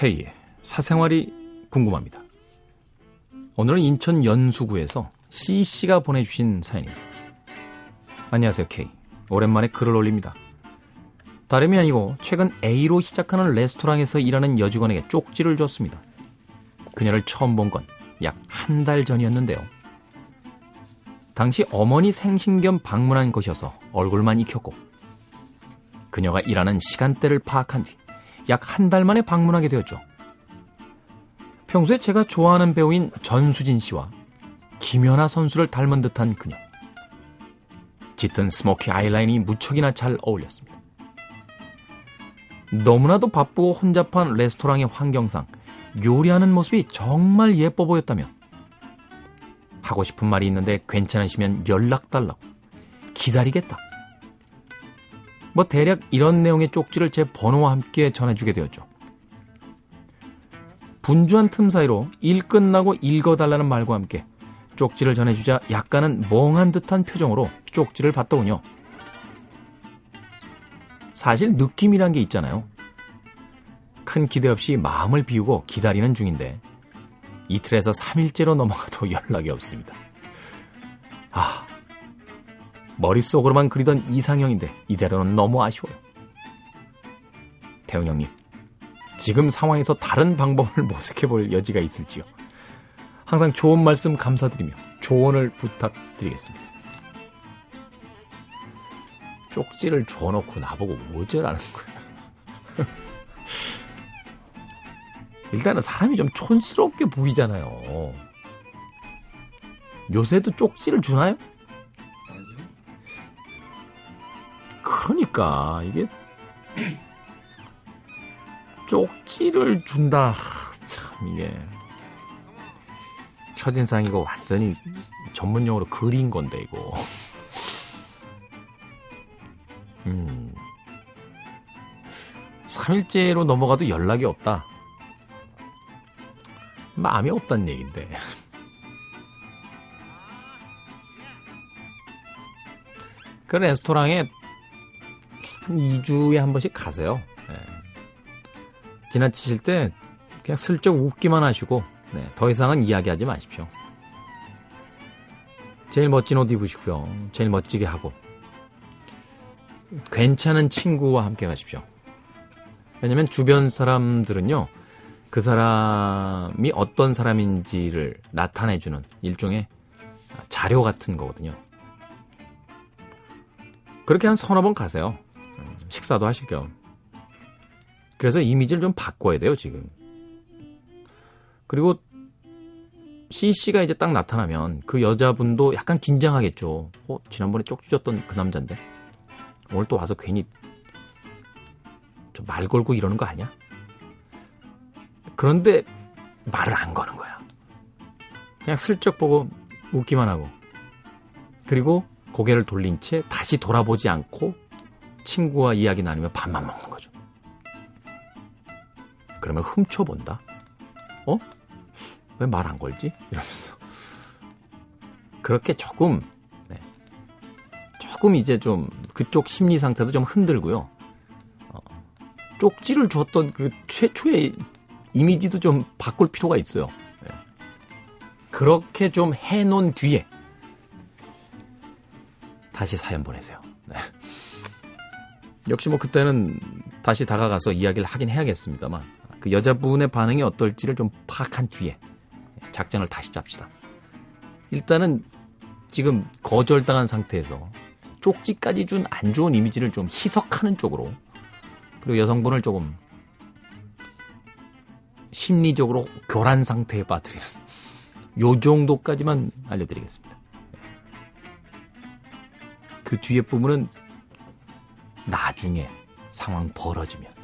K의 사생활이 궁금합니다. 오늘은 인천 연수구에서 C씨가 보내주신 사연입니다. 안녕하세요, K. 오랜만에 글을 올립니다. 다름이 아니고 최근 A로 시작하는 레스토랑에서 일하는 여직원에게 쪽지를 줬습니다. 그녀를 처음 본 건 약 한 달 전이었는데요. 당시 어머니 생신 겸 방문한 곳이어서 얼굴만 익혔고 그녀가 일하는 시간대를 파악한 뒤 약 한 달 만에 방문하게 되었죠. 평소에 제가 좋아하는 배우인 전수진 씨와 김연아 선수를 닮은 듯한 그녀. 짙은 스모키 아이라인이 무척이나 잘 어울렸습니다. 너무나도 바쁘고 혼잡한 레스토랑의 환경상 요리하는 모습이 정말 예뻐 보였다며 하고 싶은 말이 있는데 괜찮으시면 연락 달라고 기다리겠다. 뭐 대략 이런 내용의 쪽지를 제 번호와 함께 전해주게 되었죠. 분주한 틈 사이로 일 끝나고 읽어달라는 말과 함께 쪽지를 전해주자 약간은 멍한 듯한 표정으로 쪽지를 받더군요. 사실 느낌이란 게 있잖아요. 큰 기대 없이 마음을 비우고 기다리는 중인데 이틀에서 3일째로 넘어가도 연락이 없습니다. 아, 머릿속으로만 그리던 이상형인데 이대로는 너무 아쉬워요. 태훈 형님, 지금 상황에서 다른 방법을 모색해 볼 여지가 있을지요. 항상 좋은 말씀 감사드리며 조언을 부탁드리겠습니다. 쪽지를 줘놓고 나보고 어쩌라는 거야. 일단은 사람이 좀 촌스럽게 보이잖아요. 요새도 쪽지를 주나요? 그러니까 이게 쪽지를 준다. 참 이게 첫인상 이거 완전히 전문 용어로 그린 건데 이거. 음. 3일째로 넘어가도 연락이 없다. 마음이 없다는 얘기인데. 그 레스토랑에 한 2주에 한 번씩 가세요. 네. 지나치실 때 그냥 슬쩍 웃기만 하시고 네, 더 이상은 이야기하지 마십시오. 제일 멋진 옷 입으시고요. 제일 멋지게 하고 괜찮은 친구와 함께 가십시오. 왜냐면 주변 사람들은요. 그 사람이 어떤 사람인지를 나타내주는 일종의 자료 같은 거거든요. 그렇게 한 서너 번 가세요. 식사도 하실 겸. 그래서 이미지를 좀 바꿔야 돼요, 지금. 그리고 C씨가 이제 딱 나타나면 그 여자분도 약간 긴장하겠죠. 어, 지난번에 쪽지 줬던 그 남잔데. 오늘 또 와서 괜히 좀 말 걸고 이러는 거 아니야? 그런데 말을 안 거는 거야. 그냥 슬쩍 보고 웃기만 하고. 그리고 고개를 돌린 채 다시 돌아보지 않고 친구와 이야기 나누며 밥만 먹는 거죠. 그러면 훔쳐본다? 어? 왜 말 안 걸지? 이러면서. 그렇게 조금, 네. 조금 이제 좀 그쪽 심리 상태도 좀 흔들고요. 어, 쪽지를 줬던 그 최초의 이미지도 좀 바꿀 필요가 있어요. 네. 그렇게 좀 해놓은 뒤에 다시 사연 보내세요. 네. 역시 뭐 그때는 다시 다가가서 이야기를 하긴 해야겠습니다만 그 여자분의 반응이 어떨지를 좀 파악한 뒤에 작전을 다시 짭시다. 일단은 지금 거절당한 상태에서 쪽지까지 준 안 좋은 이미지를 좀 희석하는 쪽으로 그리고 여성분을 조금 심리적으로 교란 상태에 빠뜨리는 요 정도까지만 알려드리겠습니다. 그 뒤에 부분은 나중에 상황 벌어지면